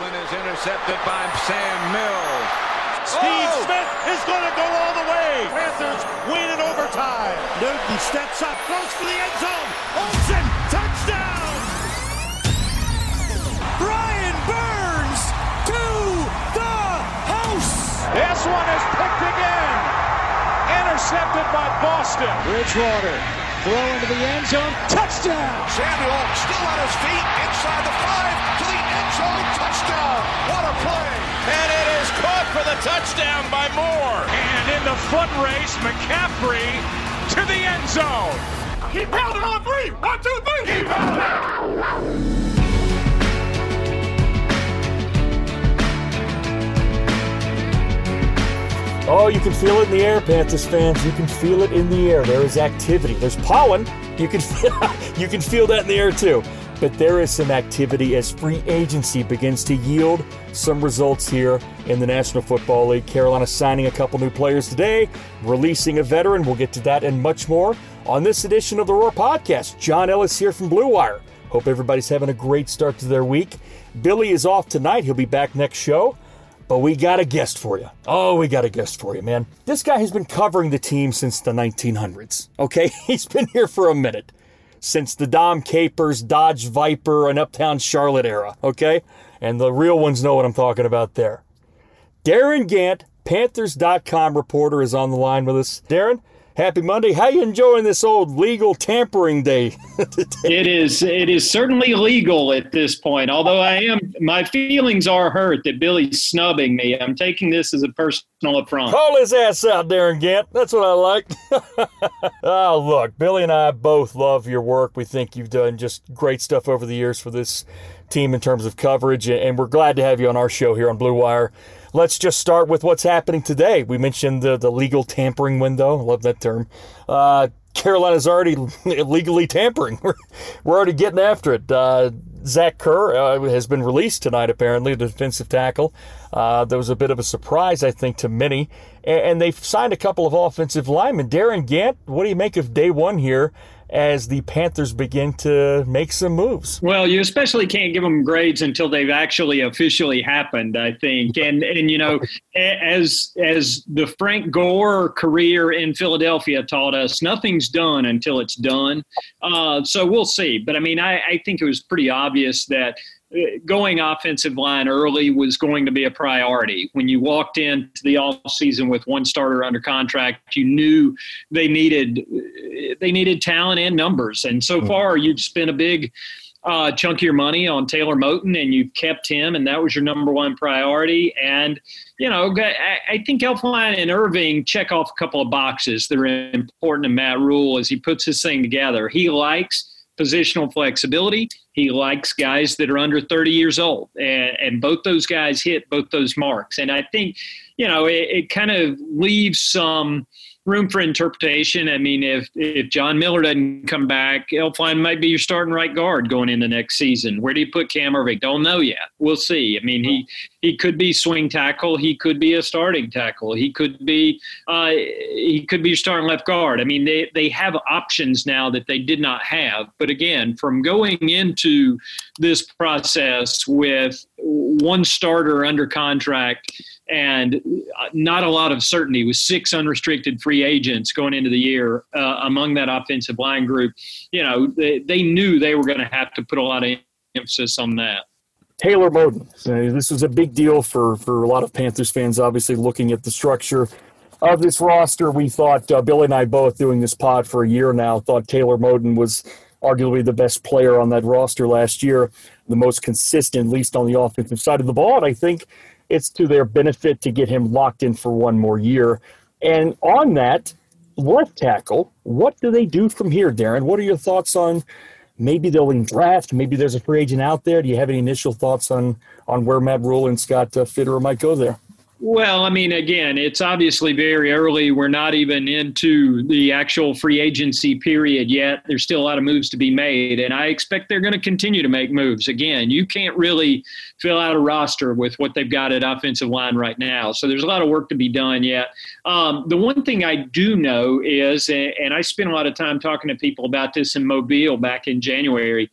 Aikman is intercepted by Sam Mills. Steve oh! Smith is going to go all the way. Panthers win in overtime. Newton steps up, close for the end zone. Olsen, touchdown! Brian Burns to the house. This one is picked again. Intercepted by Boston. Bridgewater throw into the end zone. Touchdown. Samuel still on his feet inside the five to the end zone. Touchdown. What a play. And it is caught for the touchdown by Moore. And in the foot race, McCaffrey to the end zone. Keep pounding on three. One, two, three. Keep pounding. Oh, you can feel it in the air, Panthers fans. You can feel it in the air. There is activity. There's pollen. You can feel, you can feel that in the air too. But there is some activity as free agency begins to yield some results here in the National Football League. Carolina signing a couple new players today, releasing a veteran. We'll get to that and much more on this edition of the Roar Podcast. John Ellis here from Blue Wire. Hope everybody's having a great start to their week. Billy is off tonight. He'll be back next show. But we got a guest for you. Oh, we got a guest for you, man. This guy has been covering the team since the 1900s. Okay, he's been here for a minute. Since the Dom Capers, Dodge Viper, and Uptown Charlotte era. Okay? And the real ones know what I'm talking about there. Darin Gantt, Panthers.com reporter, is on the line with us. Darin, Happy Monday. How you enjoying this old legal tampering day? it is it is certainly legal at this point. Although I am my feelings are hurt that Billy's snubbing me. I'm taking this as a personal affront. Call his ass out, Darin Gantt. That's what I like. oh, look, Billy and I both love your work. We think you've done just great stuff over the years for this team in terms of coverage, and we're glad to have you on our show here on Blue Wire let's just start with what's happening today. We mentioned the, the legal tampering window. Love that term. Uh, Carolina's already illegally tampering. We're, we're already getting after it. Uh, Zach Kerr uh, has been released tonight, apparently, the defensive tackle. Uh, there was a bit of a surprise, I think, to many. And, and, they've signed a couple of offensive linemen. Darin Gantt, what do you make of day one here as the Panthers begin to make some moves. Well, you especially can't give them grades until they've actually officially happened, I think. And and you know, as as the Frank Gore career in Philadelphia taught us, nothing's done until it's done. Uh, so we'll see. But I mean, I, I think it was pretty obvious that going offensive line early was going to be a priority. When you walked into the offseason with one starter under contract, you knew they needed they needed talent and numbers. And so hmm. far, you've spent a big uh, chunk of your money on Taylor Moton and you've kept him, and that was your number one priority. And, you know, I, I think Elflein and Erving check off a couple of boxes that are important to Matt Rhule as he puts this thing together. He likes positional flexibility. He likes guys that are under 30 years old, and, and both those guys hit both those marks. And I think, you know, it, it kind of leaves some – room for interpretation. I mean, if if John Miller doesn't come back, Elflein might be your starting right guard going into next season. Where do you put Cam Erving? Don't know yet. We'll see. I mean, he he could be swing tackle. He could be a starting tackle. He could be uh, he could be your starting left guard. I mean, they they have options now that they did not have. But again, from going into this process with one starter under contract and not a lot of certainty with six unrestricted free agents going into the year uh, among that offensive line group. You know, they, they knew they were going to have to put a lot of emphasis on that. Taylor. Uh, this was a big deal for, for a lot of Panthers fans, obviously, looking at the structure of this roster. We thought, uh, Billy and I both doing this pod for a year now, thought Taylor Moton was arguably the best player on that roster last year, the most consistent, least on the offensive side of the ball. And I think it's to their benefit to get him locked in for one more year. And on that, left tackle, what do they do from here, Darin? What are your thoughts on maybe they'll draft? Maybe there's a free agent out there. Do you have any initial thoughts on on where Matt Rhule and Scott uh, Fitterer might go there? Well, I mean, again, it's obviously very early. We're not even into the actual free agency period yet. There's still a lot of moves to be made, and I expect they're going to continue to make moves. Again, you can't really fill out a roster with what they've got at offensive line right now. So there's a lot of work to be done yet. Um, the one thing I do know is, and I spent a lot of time talking to people about this in Mobile back in January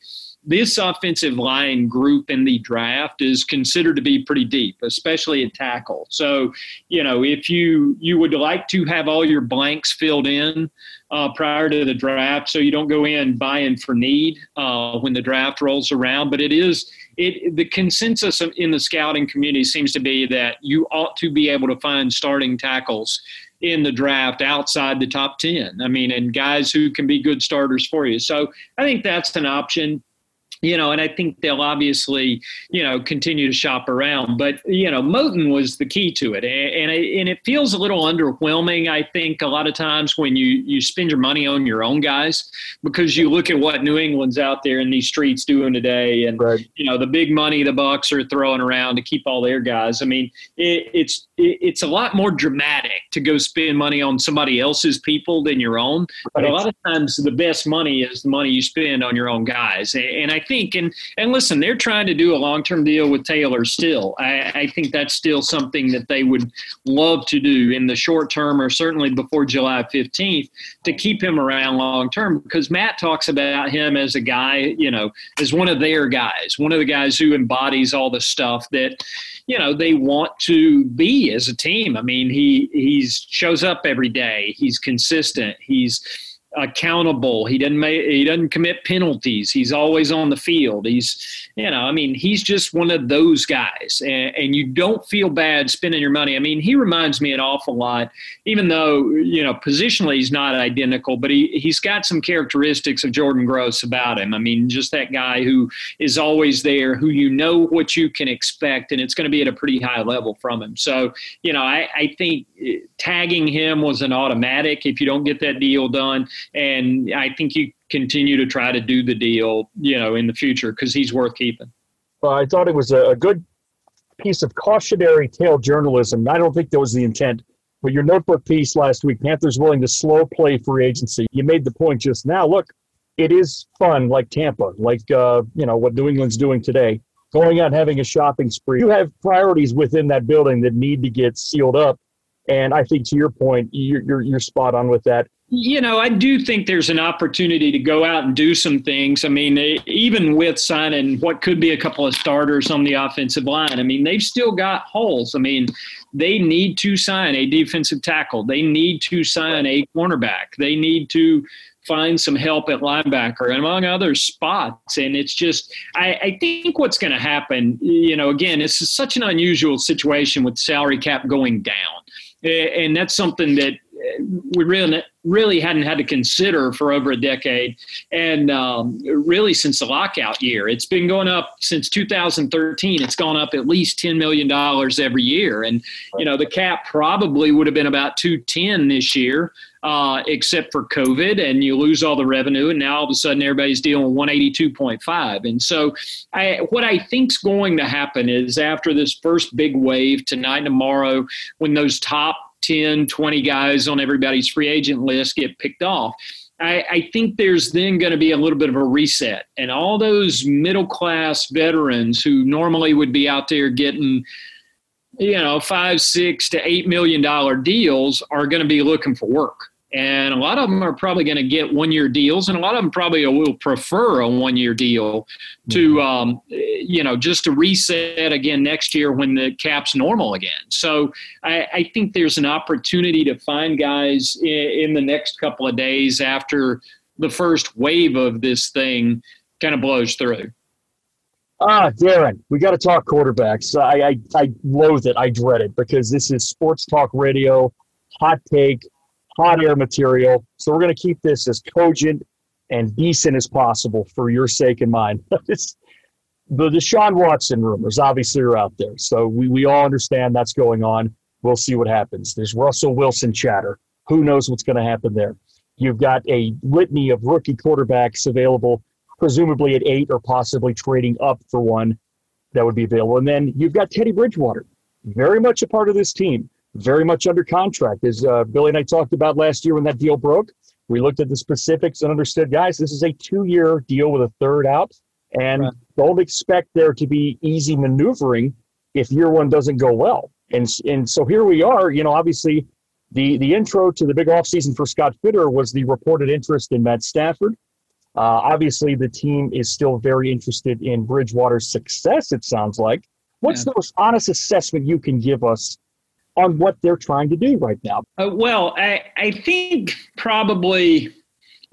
this offensive line group in the draft is considered to be pretty deep, especially at tackle. So, you know, if you you would like to have all your blanks filled in uh, prior to the draft, so you don't go in buying for need uh, when the draft rolls around. But it is it the consensus in the scouting community seems to be that you ought to be able to find starting tackles in the draft outside the top 10. I mean, and guys who can be good starters for you. So I think that's an option you know, and I think they'll obviously, you know, continue to shop around. But you know, Moton was the key to it, and it, and it feels a little underwhelming. I think a lot of times when you you spend your money on your own guys, because you look at what New England's out there in these streets doing today, and right. you know the big money the Bucks are throwing around to keep all their guys. I mean, it, it's it, it's a lot more dramatic to go spend money on somebody else's people than your own. But a lot of times, the best money is the money you spend on your own guys, and I think, and and listen, they're trying to do a long term deal with Taylor still. I, I think that's still something that they would love to do in the short term, or certainly before July 15th, to keep him around long term. Because Matt talks about him as a guy, you know, as one of their guys, one of the guys who embodies all the stuff that you know they want to be as a team. I mean, he he's shows up every day. He's consistent. He's accountable. He doesn't make, he doesn't commit penalties. He's always on the field. He's you know I mean he's just one of those guys, and, and, you don't feel bad spending your money. I mean he reminds me an awful lot, even though you know positionally he's not identical, but he he's got some characteristics of Jordan Gross about him. I mean just that guy who is always there, who you know what you can expect, and it's going to be at a pretty high level from him. So you know I, I think eh, tagging him was an automatic if you don't get that deal done and I think you continue to try to do the deal, you know, in the future because he's worth keeping. Well, I thought it was a, good piece of cautionary tale journalism. I don't think that was the intent. But your notebook piece last week, Panthers willing to slow play free agency. You made the point just now. Look, it is fun, like Tampa, like uh, you know what New England's doing today. Going out having a shopping spree. You have priorities within that building that need to get sealed up, and I think to your point, you're, you're, you're spot on with that. You know, I do think there's an opportunity to go out and do some things. I mean, they, even with signing what could be a couple of starters on the offensive line, I mean, they've still got holes. I mean, they need to sign a defensive tackle. They need to sign a cornerback. They need to find some help at linebacker and among other spots. And it's just, I, I think what's going to happen, you know, again, it's such an unusual situation with salary cap going down and that's something that we really really hadn't had to consider for over a decade, and um, really since the lockout year, it's been going up since 2013. It's gone up at least 10 million dollars every year, and you know the cap probably would have been about 210 this year. Uh, except for COVID, and you lose all the revenue, and now all of a sudden everybody's dealing with 182.5. And so, I, what I think's going to happen is after this first big wave tonight and tomorrow, when those top 10, 20 guys on everybody's free agent list get picked off. I, I think there's then going to be a little bit of a reset. And all those middle class veterans who normally would be out there getting, you know, five, six to eight million dollar deals are going to be looking for work and a lot of them are probably going to get one year deals and a lot of them probably will prefer a one year deal to mm-hmm. um, you know just to reset again next year when the cap's normal again so I, I think there's an opportunity to find guys in, in, the next couple of days after the first wave of this thing kind of blows through Ah, Darin, we got to talk quarterbacks. I, I, I loathe it. I dread it because this is sports talk radio, hot take hot air material. So we're going to keep this as cogent and decent as possible for your sake and mine. the Deshaun Watson rumors obviously are out there. So we, we all understand that's going on. We'll see what happens. There's Russell Wilson chatter. Who knows what's going to happen there? You've got a litany of rookie quarterbacks available, presumably at eight or possibly trading up for one that would be available. And then you've got Teddy Bridgewater, very much a part of this team very much under contract. As uh, Billy and I talked about last year when that deal broke, we looked at the specifics and understood, guys, this is a two year deal with a third out. And right. don't expect there to be easy maneuvering if year one doesn't go well. And, and so here we are, you know, obviously the, the intro to the big offseason for Scott Fitter was the reported interest in Matt Stafford. Uh, obviously, the team is still very interested in Bridgewater's success, it sounds like. What's yeah. the most honest assessment you can give us on what they're trying to do right now? Uh, well, I, I think probably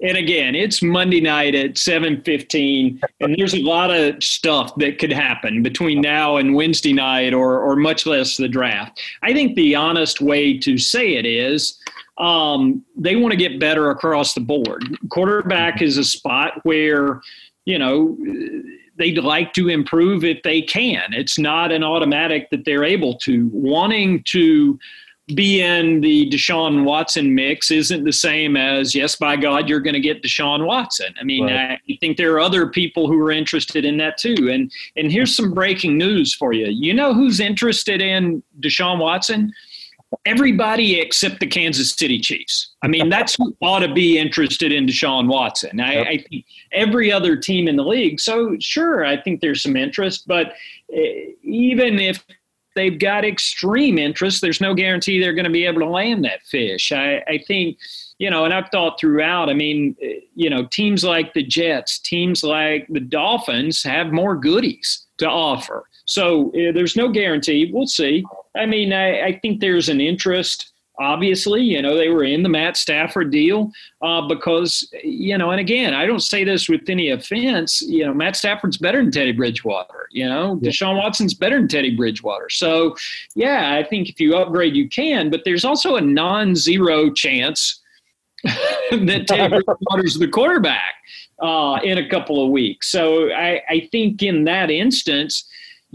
and again it's monday night at 7.15 and there's a lot of stuff that could happen between now and wednesday night or, or much less the draft i think the honest way to say it is um, they want to get better across the board quarterback is a spot where you know they'd like to improve if they can. It's not an automatic that they're able to. Wanting to be in the Deshaun Watson mix isn't the same as yes, by God, you're going to get Deshaun Watson. I mean, right. I think there are other people who are interested in that too. And and here's some breaking news for you. You know who's interested in Deshaun Watson? Everybody except the Kansas City Chiefs. I mean, that's who ought to be interested in Deshaun Watson. I, yep. I, think every other team in the league. So, sure, I think there's some interest, but eh, even if they've got extreme interest, there's no guarantee they're going to be able to land that fish. I, I think. You know, and I've thought throughout. I mean, eh, you know, teams like the Jets, teams like the Dolphins have more goodies to offer. So uh, there's no guarantee. We'll see. I mean, I, I, think there's an interest. Obviously, you know, they were in the Matt Stafford deal uh, because, you know, and again, I don't say this with any offense. You know, Matt Stafford's better than Teddy Bridgewater. You know, yeah. Deshaun Watson's better than Teddy Bridgewater. So, yeah, I think if you upgrade, you can. But there's also a non-zero chance that Teddy Bridgewater's the quarterback uh, in a couple of weeks. So I, I think in that instance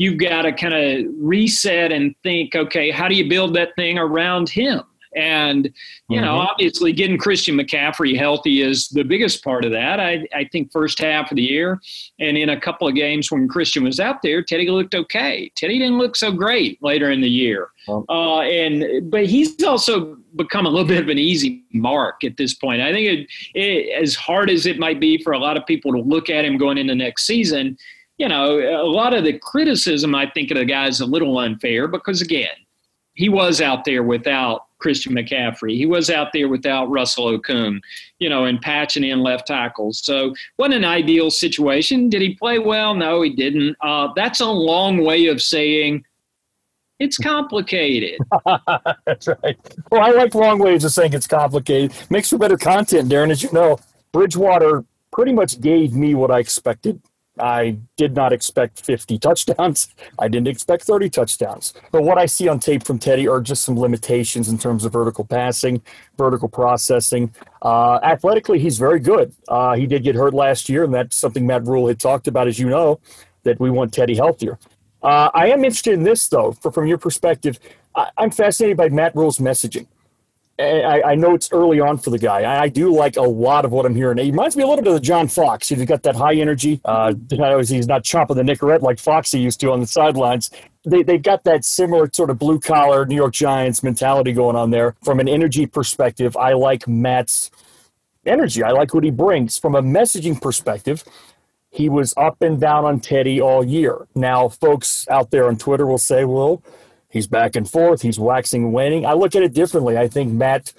you've got to kind of reset and think, okay, how do you build that thing around him? And, you mm-hmm. know, obviously getting Christian McCaffrey healthy is the biggest part of that. I, I think first half of the year and in a couple of games when Christian was out there, Teddy looked okay. Teddy didn't look so great later in the year. Uh, and but he's also become a little bit of an easy mark at this point. I think it, it, as hard as it might be for a lot of people to look at him going into next season, you know, a lot of the criticism I think of the guy is a little unfair because again, he was out there without Christian McCaffrey. He was out there without Russell Okung, you know, and patching in left tackles. So, wasn't an ideal situation. Did he play well? No, he didn't. Uh, that's a long way of saying it's complicated. that's right. Well, I like long ways of saying it's complicated. Makes for better content, Darin. As you know, Bridgewater pretty much gave me what I expected I did not expect 50 touchdowns. I didn't expect 30 touchdowns. But what I see on tape from Teddy are just some limitations in terms of vertical passing, vertical processing. Uh, athletically, he's very good. Uh, he did get hurt last year, and that's something Matt Rhule had talked about, as you know, that we want Teddy healthier. Uh, I am interested in this, though, for, from your perspective. I, I'm fascinated by Matt Rhule's messaging. I, I, know it's early on for the guy. I, do like a lot of what I'm hearing. He reminds me a little bit of the John Fox. He's got that high energy. Uh, he's not chomping the Nicorette like Foxy used to on the sidelines. They, they've got that similar sort of blue collar New York Giants mentality going on there. From an energy perspective, I like Matt's energy. I like what he brings. From a messaging perspective, he was up and down on Teddy all year. Now, folks out there on Twitter will say, well, He's back and forth. He's waxing and waning. I look at it differently. I think Matt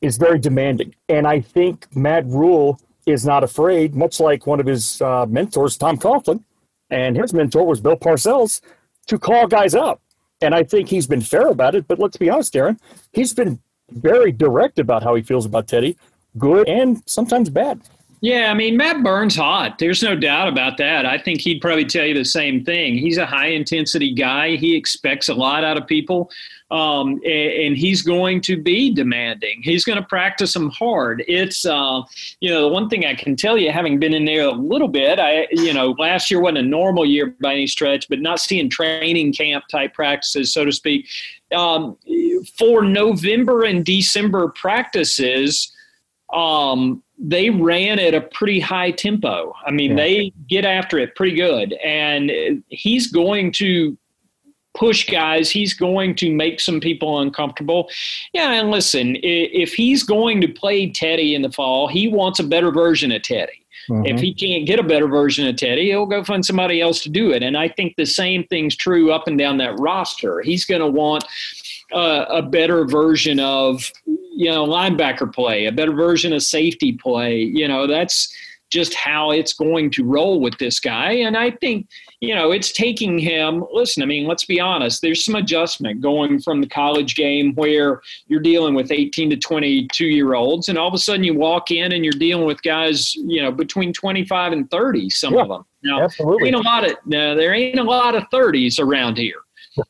is very demanding. And I think Matt Rhule is not afraid, much like one of his uh, mentors, Tom Coughlin, and his mentor was Bill Parcells, to call guys out. And I think he's been fair about it. But let's be honest, Darin, he's been very direct about how he feels about Teddy, good and sometimes bad. Yeah, I mean, Matt Burns hot. There's no doubt about that. I think he'd probably tell you the same thing. He's a high intensity guy. He expects a lot out of people. Um, and, he's going to be demanding. He's going to practice them hard. It's, uh, you know, the one thing I can tell you, having been in there a little bit, I, you know, last year wasn't a normal year by any stretch, but not seeing training camp type practices, so to speak. Um, for November and December practices, um, they ran at a pretty high tempo. I mean, yeah. they get after it pretty good. And he's going to push guys. He's going to make some people uncomfortable. Yeah, and listen, if he's going to play Teddy in the fall, he wants a better version of Teddy. Mm-hmm. If he can't get a better version of Teddy, he'll go find somebody else to do it. And I think the same thing's true up and down that roster. He's going to want uh, a better version of you know linebacker play, a better version of safety play. You know that's just how it's going to roll with this guy. And I think you know it's taking him. Listen, I mean, let's be honest. There's some adjustment going from the college game where you're dealing with 18 to 22 year olds, and all of a sudden you walk in and you're dealing with guys you know between 25 and 30. Some yeah, of them. Now, absolutely. there ain't a lot of no, there ain't a lot of 30s around here.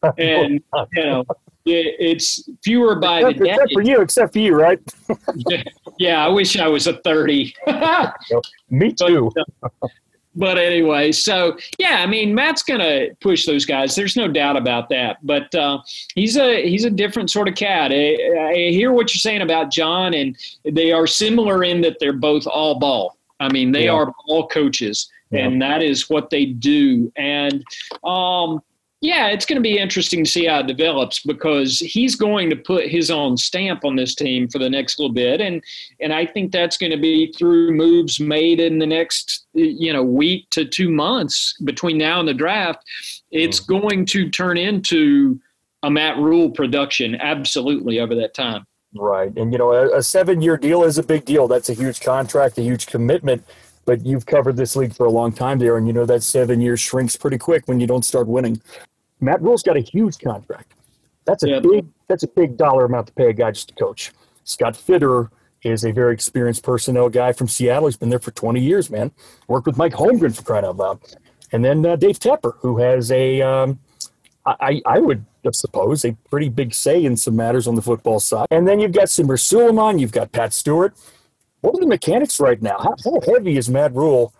Oh, and you know it's fewer by except, the day. Except for you, except for you, right? yeah, I wish I was a 30. Me too. But, uh, but, anyway, so yeah, I mean, Matt's going to push those guys. There's no doubt about that. But uh, he's a he's a different sort of cat. I, I hear what you're saying about John, and they are similar in that they're both all ball. I mean, they yeah. are ball coaches, yeah. and that is what they do. And um, yeah, it's going to be interesting to see how it develops because he's going to put his own stamp on this team for the next little bit, and and I think that's going to be through moves made in the next you know week to two months between now and the draft. It's mm-hmm. going to turn into a Matt Rhule production absolutely over that time. Right, and you know a, a seven-year deal is a big deal. That's a huge contract, a huge commitment but you've covered this league for a long time there, and you know that seven years shrinks pretty quick when you don't start winning. Matt Rhule's got a huge contract. That's a big that's a big dollar amount to pay a guy just to coach. Scott Fitterer is a very experienced personnel guy from Seattle. He's been there for 20 years, man. Worked with Mike Holmgren for crying out loud. And then uh, Dave Tepper, who has a, um, I, I would suppose, a pretty big say in some matters on the football side. And then you've got Samir Suleiman, you've got Pat Stewart. What are the mechanics right now? How, how heavy is Matt Rhule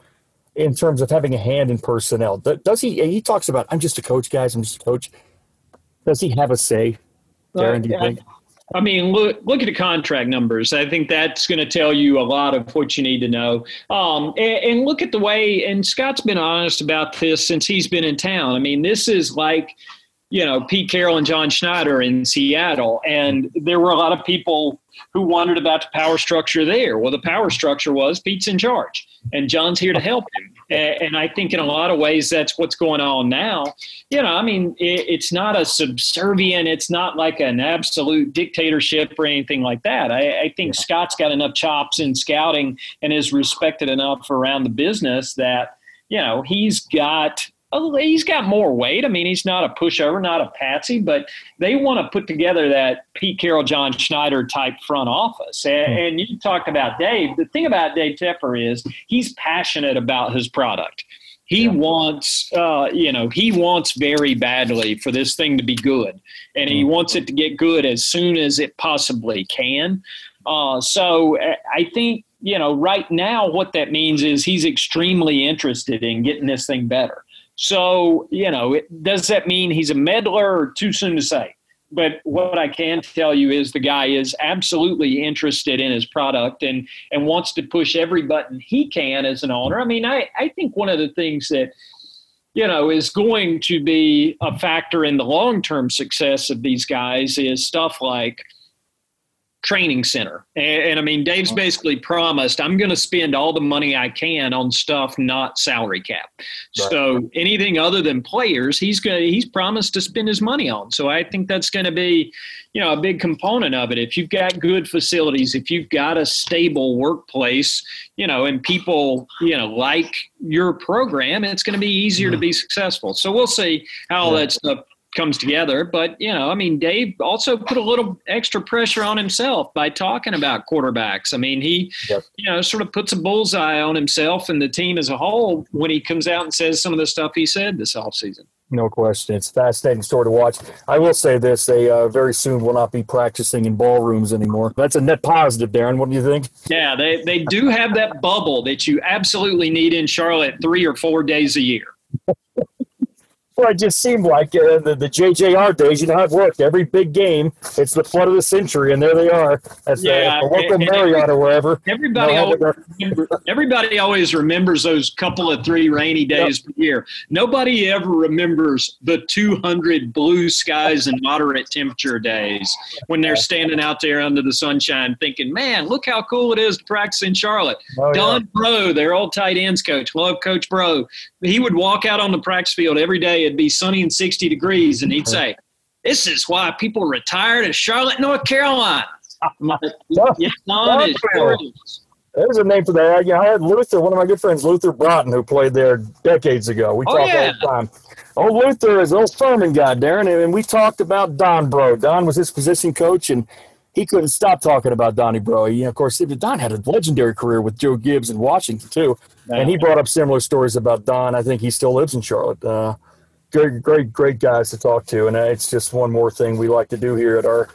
in terms of having a hand in personnel? Does he? He talks about, "I'm just a coach, guys. I'm just a coach." Does he have a say, Darin? Do you think? I mean, look look at the contract numbers. I think that's going to tell you a lot of what you need to know. Um, and, and, look at the way, and Scott's been honest about this since he's been in town. I mean, this is like, you know, Pete Carroll and John Schneider in Seattle, and there were a lot of people who wondered about the power structure there. Well, the power structure was Pete's in charge and John's here to help him. And I think in a lot of ways that's what's going on now. You know, I mean, it's not a subservient, it's not like an absolute dictatorship or anything like that. I, I think Scott's got enough chops in scouting and is respected enough around the business that, you know, he's got he's got more weight. I mean, he's not a pushover, not a patsy, but they want to put together that Pete Carroll, John Schneider type front office. And, hmm. and you talked about Dave. The thing about Dave Tepper is he's passionate about his product. He yeah. wants, uh, you know, he wants very badly for this thing to be good, and he mm-hmm. wants it to get good as soon as it possibly can. Uh, so I think you know, right now, what that means is he's extremely interested in getting this thing better. So, you know, it, does that mean he's a meddler or too soon to say? But what I can tell you is the guy is absolutely interested in his product and, and wants to push every button he can as an owner. I mean, I, I think one of the things that, you know, is going to be a factor in the long term success of these guys is stuff like – training center. And, and, I mean, Dave's basically promised I'm going to spend all the money I can on stuff not salary cap. Right. So anything other than players, he's going he's promised to spend his money on. So I think that's going to be, you know, a big component of it. If you've got good facilities, if you've got a stable workplace, you know, and people, you know, like your program, it's going to be easier mm-hmm. to be successful. So we'll see how yeah. that stuff comes together. But, you know, I mean, Dave also put a little extra pressure on himself by talking about quarterbacks. I mean, he, yep. you know, sort of puts a bullseye on himself and the team as a whole when he comes out and says some of the stuff he said this offseason. No question. It's a fascinating story to watch. I will say this: they uh, very soon will not be practicing in ballrooms anymore. That's a net positive, Darin. What do you think? Yeah, they, they do have that bubble that you absolutely need in Charlotte three or four days a year. Well, it just seemed like uh, the, the JJR days, you know how it worked. Every big game, it's the flood of the century, and there they are at yeah, the, the local Marriott or wherever. Everybody, always remember, everybody always remembers those couple of three rainy days yep. per year. Nobody ever remembers the 200 blue skies and moderate temperature days when they're standing out there under the sunshine thinking, man, look how cool it is to practice in Charlotte. Oh, Don yeah. Breaux, their old tight ends coach, love Coach Breaux. He would walk out on the practice field every day it'd be sunny and 60 degrees, and he'd uh-huh. say, This is why people retire to Charlotte, North Carolina. yeah, there's a name for that. Yeah, I had Luther, one of my good friends, Luther Broughton, who played there decades ago. We oh, talk yeah. all the time. Old Luther is old Furman guy, Darin, and we talked about Don Breaux. Don was his position coach, and he couldn't stop talking about Donnie Breaux. You know, of course, Don had a legendary career with Joe Gibbs in Washington too, and he brought up similar stories about Don. I think he still lives in Charlotte. Uh, great, great, great guys to talk to, and uh, it's just one more thing we like to do here at our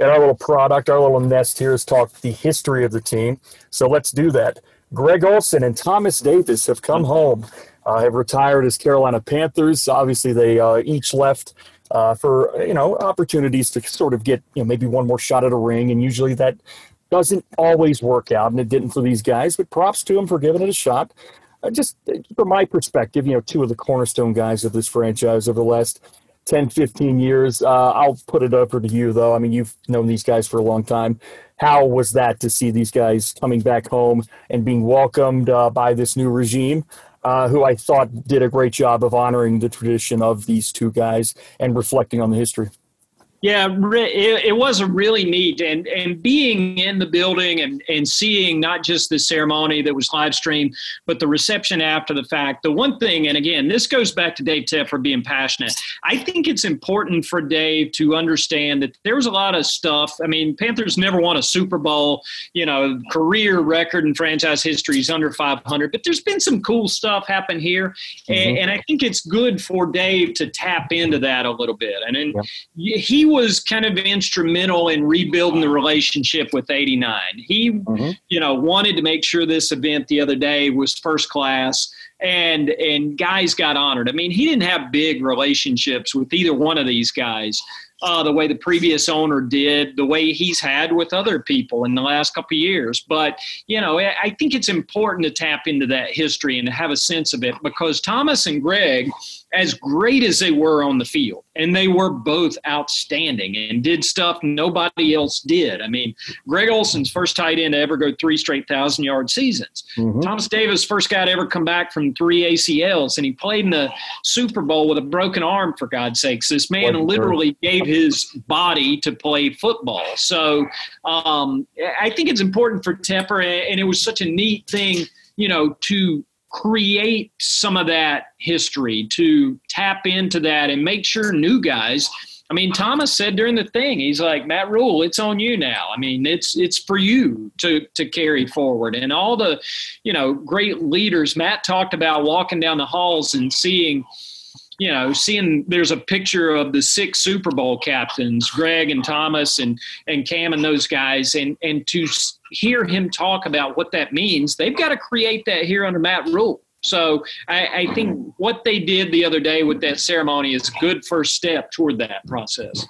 at our little product, our little nest here is talk the history of the team. So let's do that. Greg Olsen and Thomas Davis have come home, uh, have retired as Carolina Panthers. Obviously, they uh, each left uh, for you know opportunities to sort of get you know maybe one more shot at a ring, and usually that doesn't always work out, and it didn't for these guys. But props to them for giving it a shot uh, just uh, from my perspective, you know, two of the cornerstone guys of this franchise over the last 10, 15 years. Uh, I'll put it over to you, though. I mean, you've known these guys for a long time. How was that to see these guys coming back home and being welcomed uh, by this new regime, uh, who I thought did a great job of honoring the tradition of these two guys and reflecting on the history? Yeah, it, it was a really neat and and being in the building and and seeing not just the ceremony that was live streamed, but the reception after the fact. The one thing, and again, this goes back to Dave Tepper being passionate. I think it's important for Dave to understand that there was a lot of stuff. I mean, Panthers never won a Super Bowl. You know, career record in franchise history is under 500, but there's been some cool stuff happen here, mm-hmm. and, and, I think it's good for Dave to tap into that a little bit. And, and yeah. he was kind of instrumental in rebuilding the relationship with 89. He, mm-hmm. you know, wanted to make sure this event the other day was first class and and guys got honored. I mean, he didn't have big relationships with either one of these guys uh, the way the previous owner did, the way he's had with other people in the last couple of years. But, you know, I think it's important to tap into that history and to have a sense of it because Thomas and Greg, as great as they were on the field, and they were both outstanding and did stuff nobody else did. I mean, Greg Olsen's first tight end to ever go three straight thousand yard seasons. Mm-hmm. Thomas Davis, first guy to ever come back from three ACLs, and he played in the Super Bowl with a broken arm, for God's sakes. This man literally gave his body to play football. So um, I think it's important for Tepper, and it was such a neat thing, you know, to create some of that history, to tap into that and make sure new guys I mean, Thomas said during the thing, he's like, Matt Rhule, it's on you now. I mean, it's it's for you to to carry forward. And all the, you know, great leaders. Matt talked about walking down the halls and seeing, you know, seeing there's a picture of the six Super Bowl captains, Greg and Thomas and and Cam and those guys, and and to hear him talk about what that means, they've got to create that here under Matt Rhule. So I, I, think what they did the other day with that ceremony is a good first step toward that process.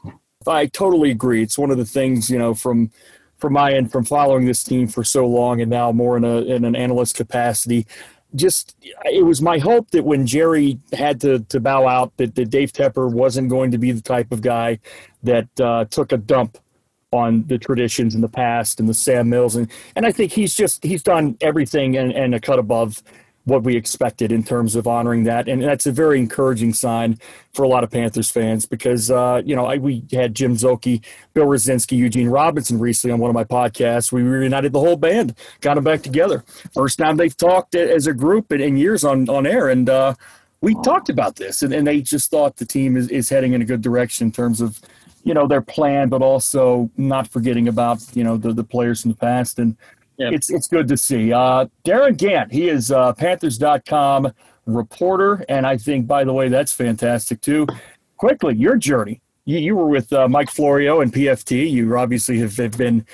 I totally agree. It's one of the things you know from from my end from following this team for so long and now more in a in an analyst capacity. Just it was my hope that when Jerry had to, to bow out, that, that Dave Tepper wasn't going to be the type of guy that uh, took a dump on the traditions in the past and the Sam Mills. And and I think he's just he's done everything and, and a cut above what we expected in terms of honoring that, and that's a very encouraging sign for a lot of Panthers fans because uh, you know I, we had Jim Szoke, Bill Rosinski, Eugene Robinson recently on one of my podcasts. We reunited the whole band, got them back together. First time they've talked as a group in, in years on on air, and uh, we talked about this, and, and they just thought the team is, is heading in a good direction in terms of you know their plan, but also not forgetting about you know the, the players in the past and Yep. It's it's good to see. Uh, Darin Gantt, he is uh, Panthers.com reporter, and I think, by the way, that's fantastic too. Quickly, your journey. You, you were with uh, Mike Florio and PFT. You obviously have, have been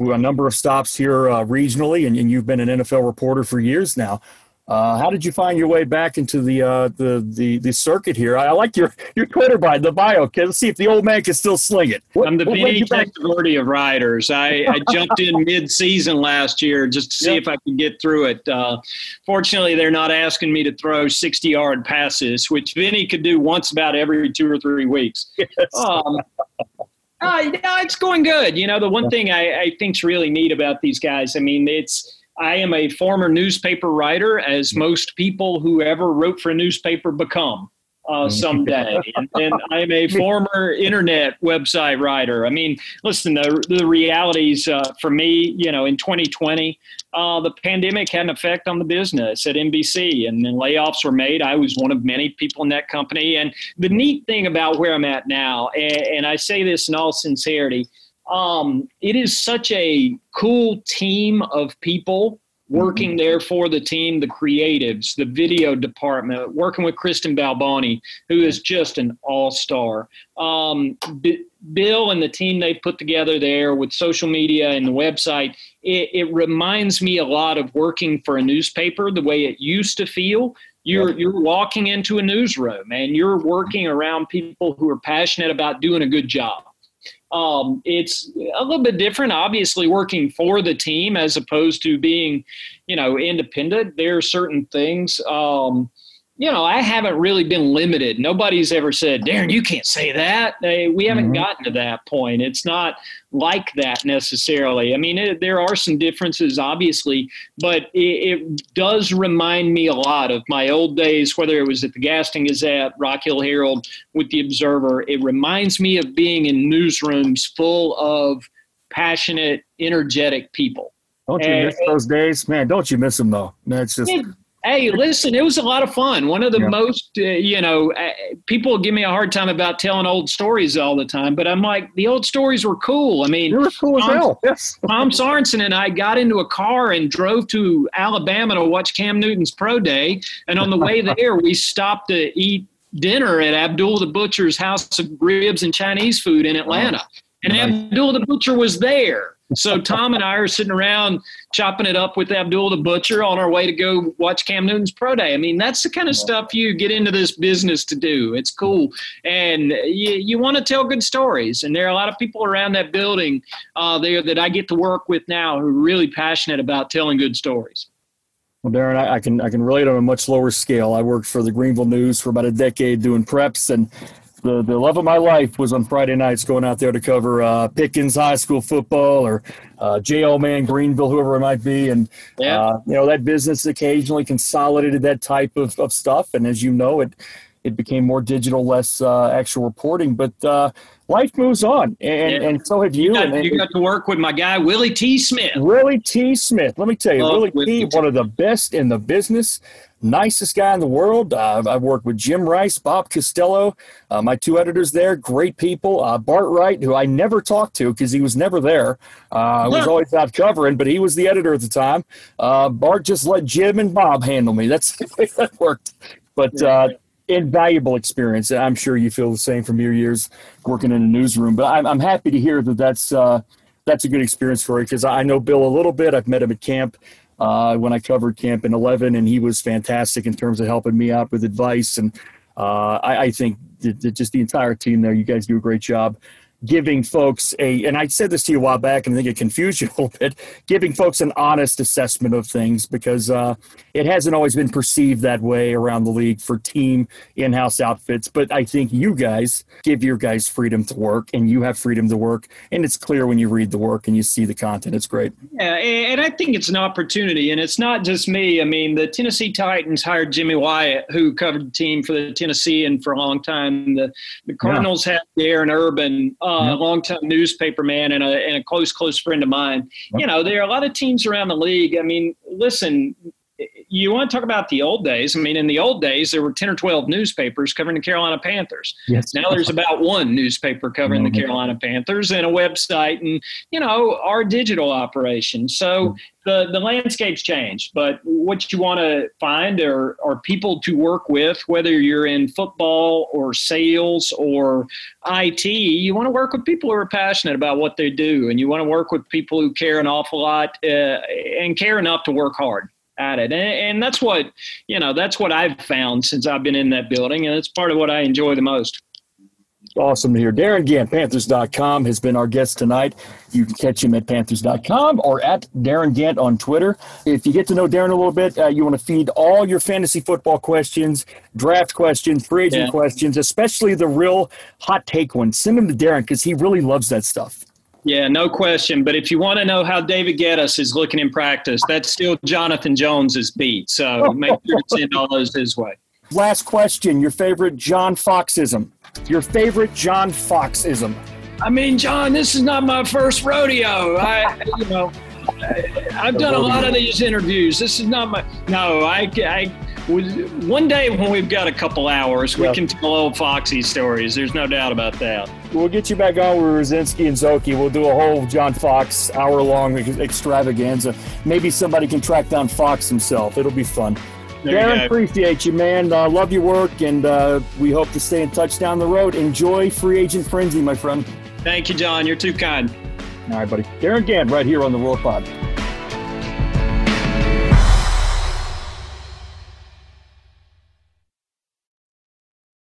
a number of stops here uh, regionally, and, and, you've been an NFL reporter for years now. Uh, how did you find your way back into the uh, the, the the circuit here? I, I, like your your Twitter bio, the bio. Okay, let's see if the old man can still sling it. What, I'm the Vinny Testaverde of riders. I, I jumped in mid-season last year just to see yep. if I could get through it. Uh, fortunately, they're not asking me to throw 60-yard passes, which Vinny could do once about every two or three weeks. Yes. Um, uh, yeah, it's going good. You know, the one thing I, I think's really neat about these guys, I mean, it's I am a former newspaper writer, as mm. most people who ever wrote for a newspaper become uh, mm. someday. and, and, I'm a former internet website writer. I mean, listen, the, the realities uh, for me, you know, in 2020, uh, the pandemic had an effect on the business at NBC, and then layoffs were made. I was one of many people in that company. And the neat thing about where I'm at now, and, and I say this in all sincerity, um, it is such a cool team of people working mm-hmm. there for the team, the creatives, the video department, working with Kristen Balboni, who is just an all star. Um, B- Bill and the team they put together there with social media and the website, it, it, reminds me a lot of working for a newspaper the way it used to feel. You're, you're walking into a newsroom and you're working around people who are passionate about doing a good job. Um, it's a little bit different, obviously, working for the team as opposed to being, you know, independent. There are certain things. Um, you know, I haven't really been limited. Nobody's ever said, Darin, you can't say that. we haven't mm-hmm. gotten to that point. It's not like that necessarily. I mean, it, there are some differences, obviously, but it, it, does remind me a lot of my old days, whether it was at the Gaston Gazette, Rock Hill Herald, with the Observer. It reminds me of being in newsrooms full of passionate, energetic people. Don't you and, miss those days, man? Don't you miss them though? That's just. It, Hey, listen, it was a lot of fun. One of the yeah. most, uh, you know, uh, people give me a hard time about telling old stories all the time, but I'm like, the old stories were cool. I mean, they were cool Tom, as hell. Yes. Tom Sorensen and I got into a car and drove to Alabama to watch Cam Newton's pro day, and on the way there, we stopped to eat dinner at Abdul the Butcher's House of Ribs and Chinese Food in Atlanta. And Abdul the Butcher was there. So Tom and I are sitting around chopping it up with Abdul the Butcher on our way to go watch Cam Newton's pro day. I mean, that's the kind of stuff you get into this business to do. It's cool. And you, you want to tell good stories. And there are a lot of people around that building uh, there that I get to work with now who are really passionate about telling good stories. Well, Darin, I, I, can I can relate on a much lower scale. I worked for the Greenville News for about a decade doing preps, and the, the love of my life was on Friday nights going out there to cover uh, Pickens High School football or uh, J.L. Mann, Greenville, whoever it might be. And, yeah. uh, you know, that business occasionally consolidated that type of, of stuff. And as you know, it it became more digital, less uh, actual reporting. But uh, life moves on, and, yeah. and so have you. You got, and, you got, to work with my guy Willie T. Smith. Willie T. Smith. Let me tell you, oh, Willie T. One of the best in the business nicest guy in the world. Uh, I've worked with Jim Rice, Bob Costello, uh, my two editors there, great people. Uh, Bart Wright, who I never talked to because he was never there. I uh, was always out covering, but he was the editor at the time. Uh, Bart just let Jim and Bob handle me. That's the way that worked. But uh, invaluable experience. I'm sure you feel the same from your years working in a newsroom. But I'm, I'm happy to hear that that's that's a good experience for you because I know Bill a little bit. I've met him at camp uh, when I covered Camp in 11, and he was fantastic in terms of helping me out with advice. And uh, I, I, think that, that just the entire team there, you guys do a great job giving folks a, and I said this to you a while back, and I think it confused you a little bit, giving folks an honest assessment of things because uh, it hasn't always been perceived that way around the league for team in house outfits. But I think you guys give your guys freedom to work, and you have freedom to work. And it's clear when you read the work and you see the content. It's great. Yeah, and I think it's an opportunity. And it's not just me. I mean, the Tennessee Titans hired Jimmy Wyatt, who covered the team for the Tennessean for a long time. The, the Cardinals yeah. had Darren Urban uh, a longtime newspaper man and a, and a close, close friend of mine. You know, there are a lot of teams around the league. I mean, listen, you want to talk about the old days. I mean, in the old days, there were 10 or 12 newspapers covering the Carolina Panthers. Yes. Now there's about one newspaper covering mm-hmm. the Carolina Panthers and a website and, you know, our digital operation. So the, the landscape's changed. But what you want to find are, are people to work with, whether you're in football or sales or IT. You want to work with people who are passionate about what they do. And you want to work with people who care an awful lot uh, and care enough to work hard at it. And, and that's what, you know, that's what I've found since I've been in that building. And it's part of what I enjoy the most. Awesome to hear. Darin Gantt, Panthers.com, has been our guest tonight. You can catch him at Panthers.com or at Darin Gantt on Twitter. If you get to know Darin a little bit, uh, you want to feed all your fantasy football questions, draft questions, free agent yeah. questions, especially the real hot take ones. Send them to Darin because he really loves that stuff. Yeah, no question. But if you want to know how David Gettis is looking in practice, that's still Jonathan Jones's beat. So make sure to send all those his way. Last question: Your favorite John Foxism? Your favorite John Foxism? I mean, John, this is not my first rodeo. I, you know, I've done a lot of these interviews. This is not my. No, I, I one day when we've got a couple hours, we can tell old Foxy stories. There's no doubt about that. We'll get you back on with Rosinski and Zoki. We'll do a whole John Fox hour long extravaganza. Maybe somebody can track down Fox himself. It'll be fun. There Darin, appreciate you, man. Uh, love your work, and uh, we hope to stay in touch down the road. Enjoy free agent frenzy, my friend. Thank you, John. You're too kind. All right, buddy. Darin Gantt, right here on the Roar Pod.